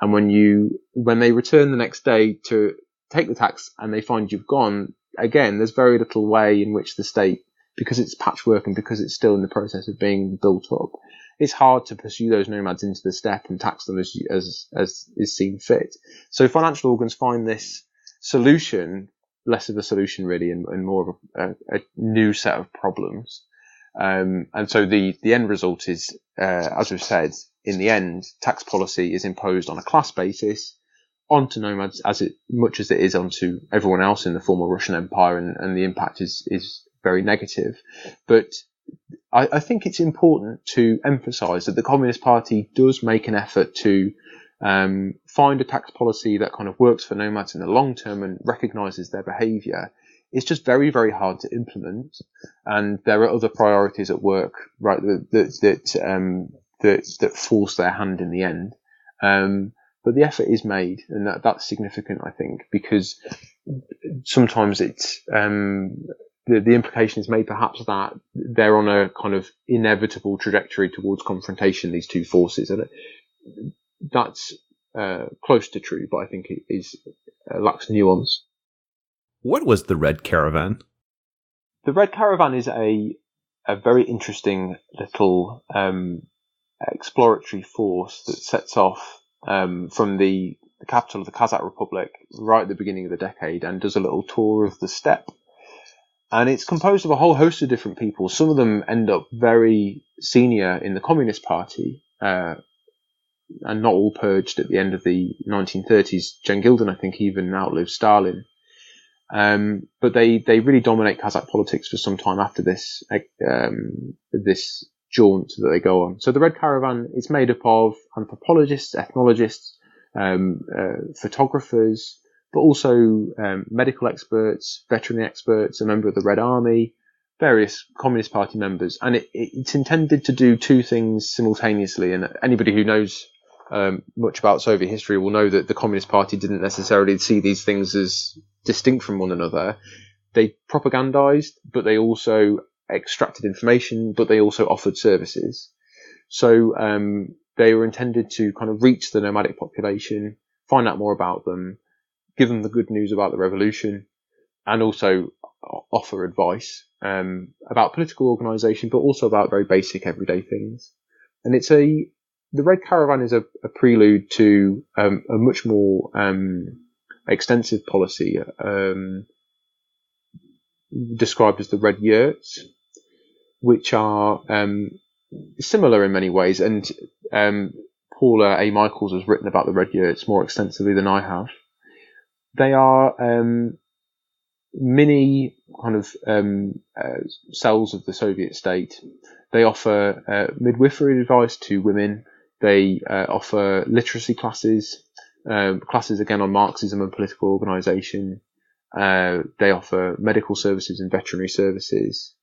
Speaker 3: And when you, when they return the next day to take the tax and they find you've gone, again, there's very little way in which the state, because it's patchwork and because it's still in the process of being built up, it's hard to pursue those nomads into the steppe and tax them as, as, as is seen fit. So financial organs find this solution less of a solution really and, and more of a, a, new set of problems. Um, and so the, the end result is, uh, as we've said, in the end, tax policy is imposed on a class basis onto nomads as it, much as it is onto everyone else in the former Russian Empire and, and the impact is, is very negative. But I, I think it's important to emphasize that the Communist Party does make an effort to um, find a tax policy that kind of works for nomads in the long term and recognizes their behavior. It's just very, very hard to implement. And there are other priorities at work, right, that, that, that, um, that, that force their hand in the end. Um, but the effort is made and that, that's significant, I think, because sometimes it's, um, the, the implication is made perhaps that they're on a kind of inevitable trajectory towards confrontation, these two forces. And that's uh, close to true, but I think it is uh, lacks nuance.
Speaker 2: What was the Red Caravan?
Speaker 3: The Red Caravan is a a very interesting little um, exploratory force that sets off um, from the, the, capital of the Kazakh Republic right at the beginning of the decade and does a little tour of the steppe. And it's composed of a whole host of different people. Some of them end up very senior in the Communist Party, uh, and not all purged at the end of the 1930s. Dzhangildin, I think, even outlived Stalin. Um, but they, they really dominate Kazakh politics for some time after this um, this jaunt that they go on. So the Red Caravan is made up of anthropologists, ethnologists, um, uh, photographers, but also um, medical experts, veterinary experts, a member of the Red Army, various Communist Party members, and it, it's intended to do two things simultaneously. And anybody who knows um, much about Soviet history will know that the Communist Party didn't necessarily see these things as distinct from one another. They propagandized, but they also extracted information, but they also offered services. So um, they were intended to kind of reach the nomadic population, find out more about them, give them the good news about the revolution, and also offer advice um, about political organisation, but also about very basic everyday things. And it's a the Red Caravan is a, a prelude to um, a much more um, extensive policy um, described as the Red Yurts, which are um, similar in many ways. And um, Paula A. Michaels has written about the red yurts more extensively than I have. They are um, mini kind of um, uh, cells of the Soviet state. They offer uh, midwifery advice to women. They uh, offer literacy classes, um, classes again on Marxism and political organisation. Uh, they offer medical services and veterinary services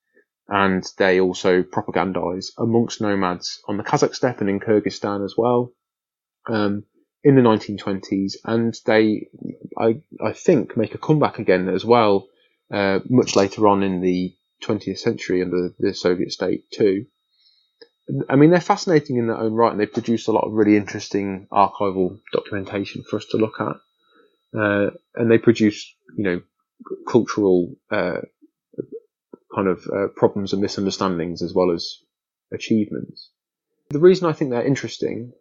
Speaker 3: and they also propagandize amongst nomads on the Kazakh steppe and in Kyrgyzstan as well um, in the 1920s, and they, I, I think, make a comeback again as well uh, much later on in the 20th century under the Soviet state too. I mean, they're fascinating in their own right, and they've produced a lot of really interesting archival documentation for us to look at. Uh, and they produce, you know, cultural uh, kind of uh, problems and misunderstandings as well as achievements. The reason I think they're interesting,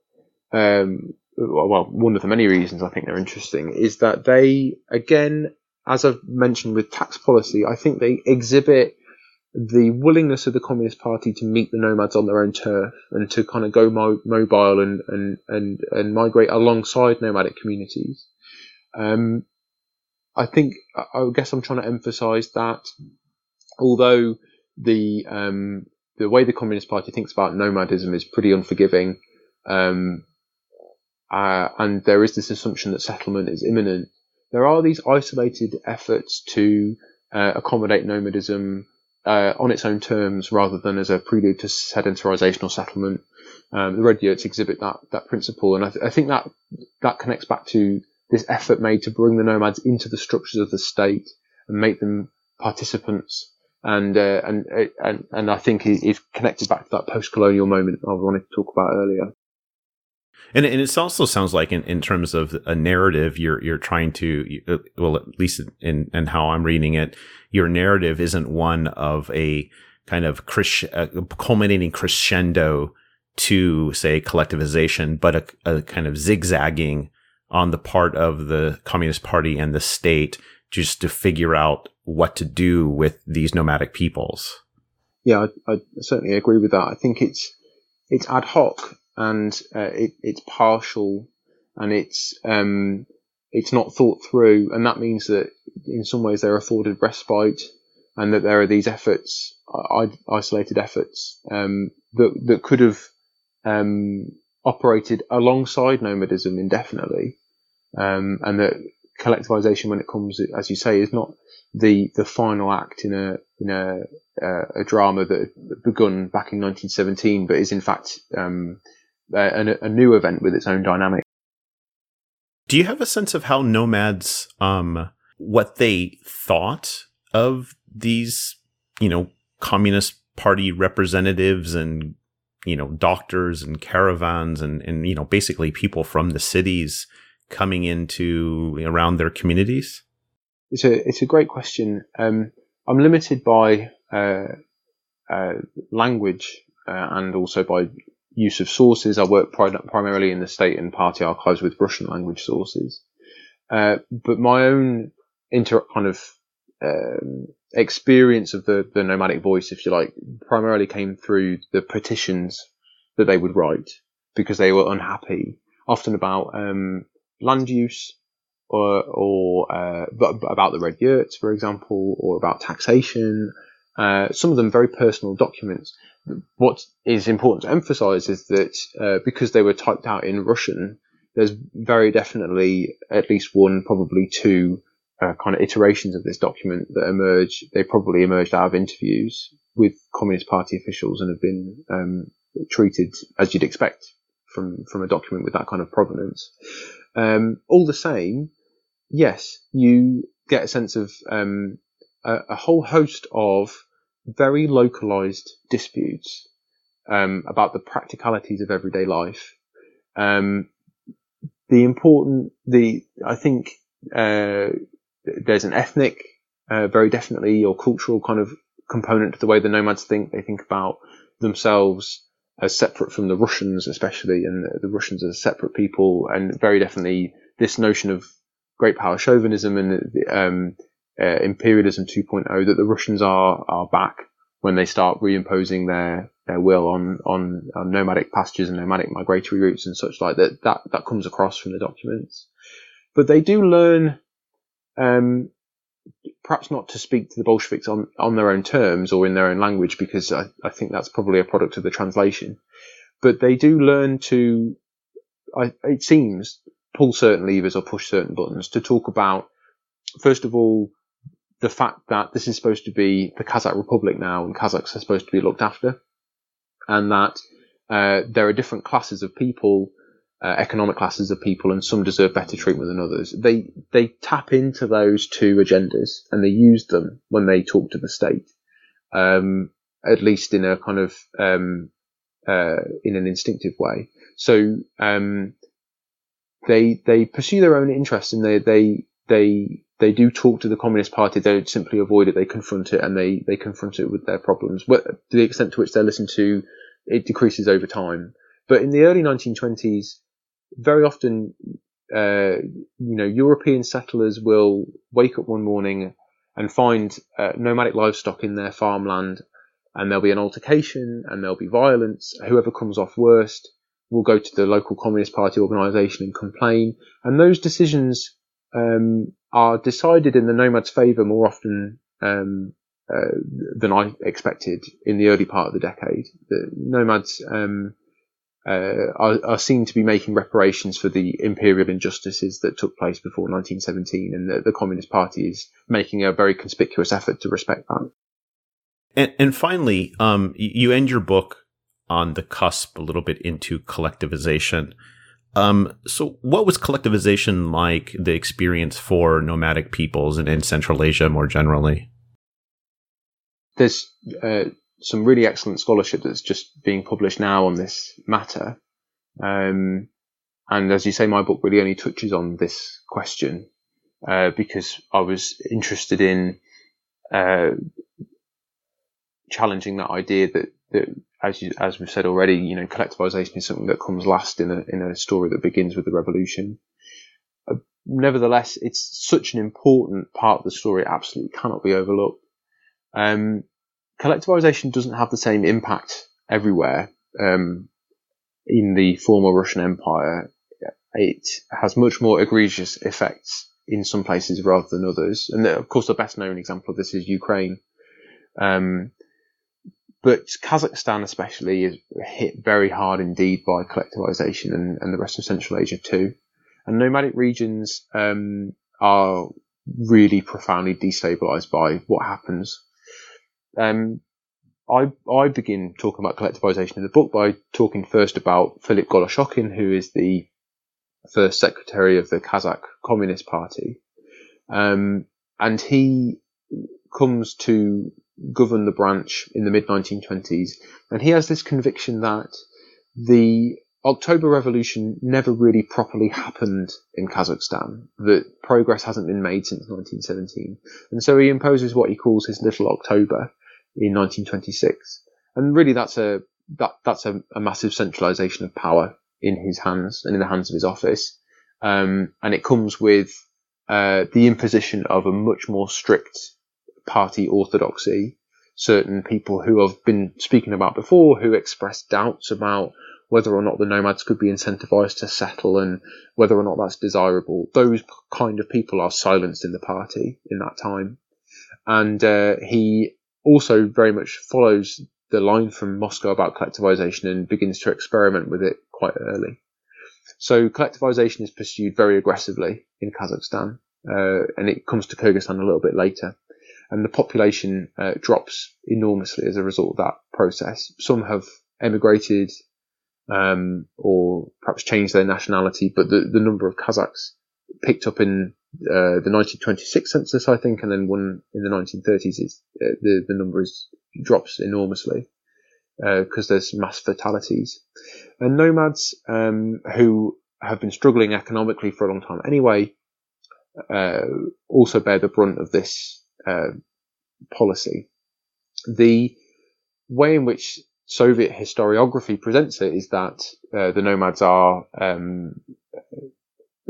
Speaker 3: um, well, one of the many reasons I think they're interesting is that they, again, as I've mentioned with tax policy, I think they exhibit the willingness of the Communist Party to meet the nomads on their own turf and to kind of go mo- mobile and, and, and, and migrate alongside nomadic communities. Um, I think, I guess I'm trying to emphasize that although the um, the way the Communist Party thinks about nomadism is pretty unforgiving, um, uh, and there is this assumption that settlement is imminent. There are these isolated efforts to uh, accommodate nomadism uh, on its own terms rather than as a prelude to sedentarization or settlement. Um, the Red Yurts exhibit that that principle, and I, th- I, think that that connects back to this effort made to bring the nomads into the structures of the state and make them participants and uh, and and and I think is connected back to that post-colonial moment I wanted to talk about earlier.
Speaker 2: And, and it also sounds like in, in terms of a narrative, you're you're trying to uh, well at least in and how I'm reading it, your narrative isn't one of a kind of Chris, uh, culminating crescendo to say collectivization, but a, a kind of zigzagging on the part of the Communist Party and the state just to figure out what to do with these nomadic peoples.
Speaker 3: Yeah, I, I certainly agree with that. I think it's it's ad hoc and uh, it, it's partial and it's um, it's not thought through, and that means that in some ways they're afforded respite, and that there are these efforts, isolated efforts um, that that could have um, operated alongside nomadism indefinitely, um, and that collectivization, when it comes, as you say, is not the the final act in a in a uh, a drama that begun back in 1917, but is in fact um, a, a, new event with its own dynamic.
Speaker 2: Do you have a sense of how nomads, um, what they thought of these, you know, communist party representatives and you know doctors and caravans and and you know basically people from the cities coming into around their communities?
Speaker 3: It's a it's a great question. Um, I'm limited by uh, uh, language uh, and also by use of sources. I work pri- primarily in the state and party archives with Russian language sources, uh, but my own inter kind of um, experience of the the nomadic voice, if you like, primarily came through the petitions that they would write because they were unhappy, often about um, land use or, or uh, about the red yurts, for example, or about taxation. Uh, some of them very personal documents. What is important to emphasize is that uh, because they were typed out in Russian, there's very definitely at least one, probably two uh, kind of iterations of this document that emerge. They probably emerged out of interviews with Communist Party officials and have been um, treated as you'd expect from from a document with that kind of provenance. Um, all the same, yes, you get a sense of um, a, a, whole host of very localized disputes um, about the practicalities of everyday life. Um, the important, the I think uh, there's an ethnic, uh, very definitely, or cultural kind of component to the way the nomads think. They think about themselves as separate from the Russians, especially, and the, the Russians as separate people, and very definitely this notion of great power chauvinism and um, uh, imperialism 2.0 that the Russians are are back when they start reimposing their their will on, on, on nomadic pastures and nomadic migratory routes and such like that. That that comes across from the documents, but they do learn. Um, perhaps not to speak to the Bolsheviks on, on their own terms or in their own language, because I, I think that's probably a product of the translation. But they do learn to, I, it seems, pull certain levers or push certain buttons to talk about, first of all, the fact that this is supposed to be the Kazakh Republic now and Kazakhs are supposed to be looked after, and that uh, there are different classes of people uh, economic classes of people, and some deserve better treatment than others. They they tap into those two agendas and they use them when they talk to the state, um, at least in a kind of um, uh, in an instinctive way. So um, they they pursue their own interests and they they they they do talk to the Communist Party. They don't simply avoid it. They confront it and they they confront it with their problems. But to the extent to which they're listened to, it decreases over time. But in the early 1920s, very often, uh, you know, European settlers will wake up one morning and find uh, nomadic livestock in their farmland, and there'll be an altercation and there'll be violence. Whoever comes off worst will go to the local Communist Party organisation and complain, and those decisions um, are decided in the nomads' favour more often um, uh, than I expected in the early part of the decade. The nomads um, uh, are, are, seen to be making reparations for the imperial injustices that took place before 1917, and the, the Communist Party is making a very conspicuous effort to respect that.
Speaker 2: And, and finally, um, you end your book on the cusp a little bit into collectivization. Um, so, what was collectivization like? The experience for nomadic peoples in, in Central Asia more generally.
Speaker 3: There's uh, some really excellent scholarship that's just being published now on this matter. Um, and as you say, my book really only touches on this question uh, because I was interested in uh, challenging that idea that, that as you, as we've said already, you know, collectivization is something that comes last in a in a story that begins with the revolution. Uh, nevertheless, it's such an important part of the story; it absolutely cannot be overlooked. Um, collectivization doesn't have the same impact everywhere. Um, in the former Russian Empire, it has much more egregious effects in some places rather than others. And of course, the best known example of this is Ukraine. Um, but Kazakhstan, especially, is hit very hard indeed by collectivization and, and the rest of Central Asia too. And nomadic regions um, are really profoundly destabilized by what happens um, I I begin talking about collectivization in the book by talking first about Philip Goloshchekin, who is the first secretary of the Kazakh Communist Party, um, and he comes to govern the branch in the mid 1920s, and he has this conviction that the October Revolution never really properly happened in Kazakhstan, that progress hasn't been made since 1917. And so he imposes what he calls his Little October, in 1926. And really that's a, that, that's a, a massive centralization of power in his hands and in the hands of his office. Um, and it comes with, uh, the imposition of a much more strict party orthodoxy. Certain people who have been speaking about before who expressed doubts about whether or not the nomads could be incentivized to settle and whether or not that's desirable. Those kind of people are silenced in the party in that time. And uh, he also very much follows the line from Moscow about collectivization and begins to experiment with it quite early. So collectivization is pursued very aggressively in Kazakhstan, uh, and it comes to Kyrgyzstan a little bit later. And the population uh, drops enormously as a result of that process. Some have emigrated um, or perhaps changed their nationality, but the, the number of Kazakhs picked up in uh, the 1926 census, I think, and then one in the 1930s. Is uh, the the number is drops enormously because uh, there's mass fatalities, and nomads um, who have been struggling economically for a long time anyway uh, also bear the brunt of this uh, policy. The way in which Soviet historiography presents it is that the nomads are um,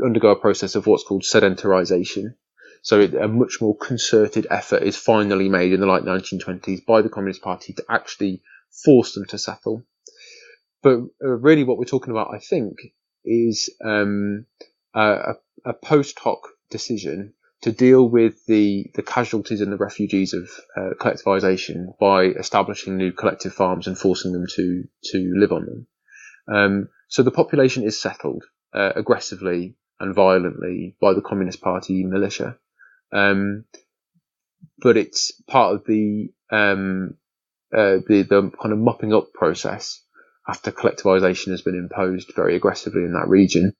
Speaker 3: undergo a process of what's called sedentarization. So it, a much more concerted effort is finally made in the late 1920s by the Communist Party to actually force them to settle. But uh, really, what we're talking about, I think, is um, a, a post hoc decision to deal with the, the casualties and the refugees of uh, collectivization by establishing new collective farms and forcing them to to live on them. Um, so the population is settled uh, aggressively and violently by the Communist Party militia, um, but it's part of the um, uh, the the kind of mopping up process after collectivization has been imposed very aggressively in that region.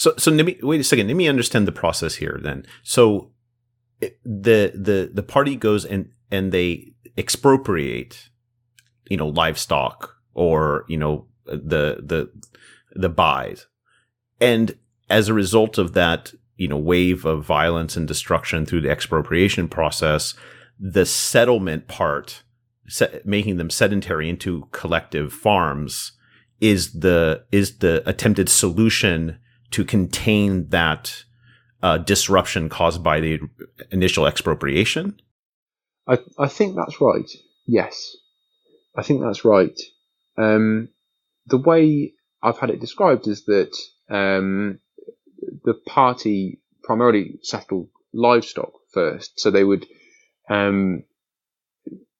Speaker 2: So, so let me wait a second. Let me understand the process here. Then, so the the the party goes and and they expropriate, you know, livestock or you know the the the bais, and as a result of that, you know, wave of violence and destruction through the expropriation process, the settlement part, making them sedentary into collective farms, is the is the attempted solution to contain that uh, disruption caused by the initial expropriation?
Speaker 3: I, I think that's right. Yes, I think that's right. Um, the way I've had it described is that um, the party primarily settled livestock first, so they would um,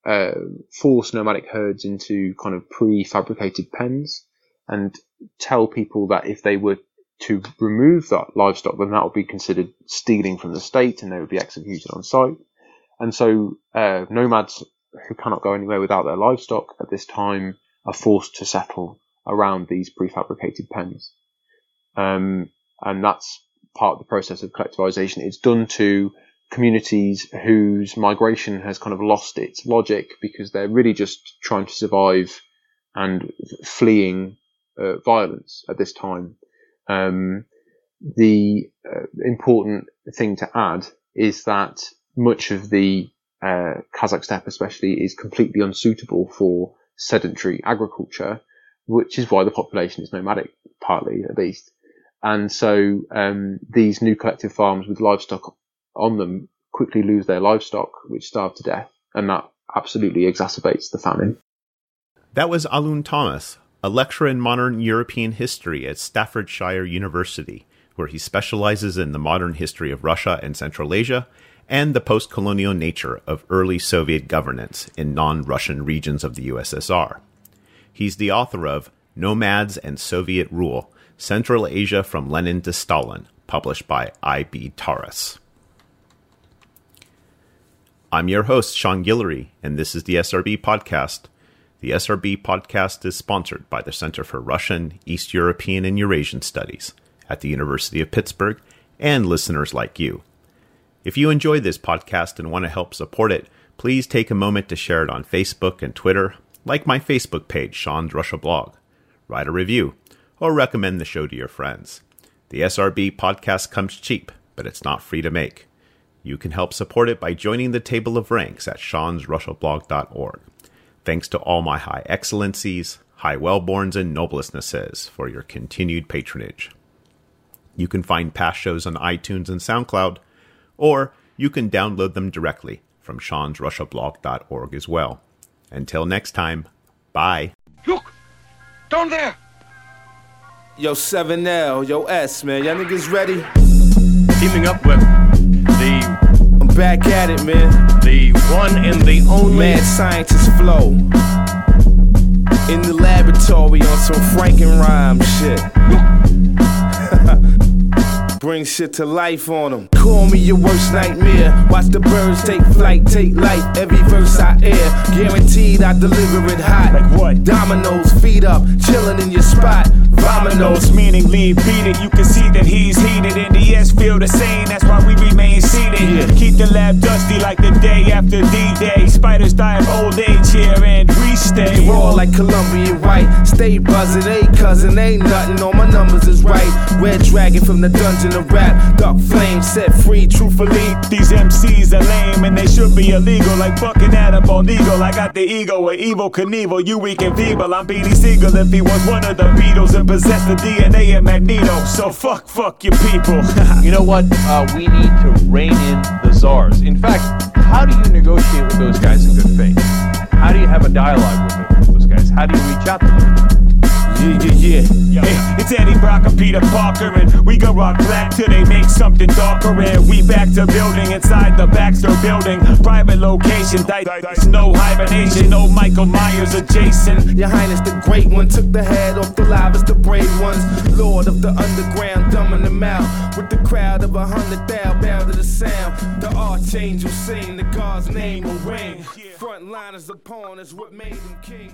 Speaker 3: uh, force nomadic herds into kind of prefabricated pens and tell people that if they were to remove that livestock, then that would be considered stealing from the state and they would be executed on site. And so uh, nomads who cannot go anywhere without their livestock at this time are forced to settle around these prefabricated pens. Um, and that's part of the process of collectivization. It's done to communities whose migration has kind of lost its logic because they're really just trying to survive and fleeing uh, violence at this time. Um, the uh, important thing to add is that much of the uh, Kazakh steppe, especially, is completely unsuitable for sedentary agriculture, which is why the population is nomadic, partly at least. And so um, these new collective farms with livestock on them quickly lose their livestock, which starve to death, and that absolutely exacerbates the famine.
Speaker 2: That was Alun Thomas, a lecturer in modern European history at Staffordshire University, where he specializes in the modern history of Russia and Central Asia and the post colonial nature of early Soviet governance in non Russian regions of the USSR. He's the author of Nomads and Soviet Rule Central Asia from Lenin to Stalin, published by I.B. Tauris. I'm your host, Sean Guillory, and this is the SRB Podcast the SRB podcast is sponsored by the Center for Russian, East European, and Eurasian Studies at the University of Pittsburgh and listeners like you. If you enjoy this podcast and want to help support it, please take a moment to share it on Facebook and Twitter, like my Facebook page, Sean's Russia Blog, write a review, or recommend the show to your friends. The SRB podcast comes cheap, but it's not free to make. You can help support it by joining the table of ranks at seansrussiablog.org. Thanks to all my high excellencies, high wellborns, and noblestnesses for your continued patronage. You can find past shows on iTunes and SoundCloud, or you can download them directly from seansrussiablog.org as well. Until next time, bye.
Speaker 4: Look! Down there!
Speaker 5: Yo, 7L, yo, S, man. Y'all niggas ready?
Speaker 4: Teaming up with the I'm
Speaker 5: back at it, man.
Speaker 4: The one and the only
Speaker 5: mad scientist flow. In the laboratory on some Franken rhyme shit. Bring shit to life on them. Call me your worst nightmare. Watch the birds take flight, take life. Every verse I air, guaranteed I deliver it hot.
Speaker 4: Like what?
Speaker 5: Dominoes, feet up, chilling in your spot.
Speaker 4: Meaning leave beat it. You can see that he's heated, and the S feel the same. That's why we remain seated.
Speaker 5: Yeah.
Speaker 4: Keep the lab dusty like the day after D-Day. Spiders die of old age here, and we stay.
Speaker 5: raw like Colombian white. Stay buzzing, ain't cousin, ain't nothing. All my numbers is right. Red dragon from the dungeon of rap. Dark flame set free, truthfully.
Speaker 4: These MCs are lame and they should be illegal, like fucking Adam Eagle. I got the ego of Evel Knievel, you weak and feeble. I'm Beanie Sigel if he was one of the Beatles and possessed the DNA of Magneto. So fuck, fuck your people.
Speaker 6: you know what? Uh, we need to rein in the czars. In fact, how do you negotiate with those guys in good faith? How do you have a dialogue with those guys? How do you reach out to them?
Speaker 5: Yeah, yeah,
Speaker 4: yeah. Hey, it's Eddie Brock and Peter Parker, and we go rock black till they make something darker. And we back to building inside the Baxter building. Private location, dice, no hibernation, no Michael Myers adjacent.
Speaker 5: Your Highness, the great one took the head off the livest, the brave ones. Lord of the underground, dumbing them out. With the crowd of a hundred thou, bow to the sound. The archangel sing, the God's name will ring. Frontliners upon us, what made him king.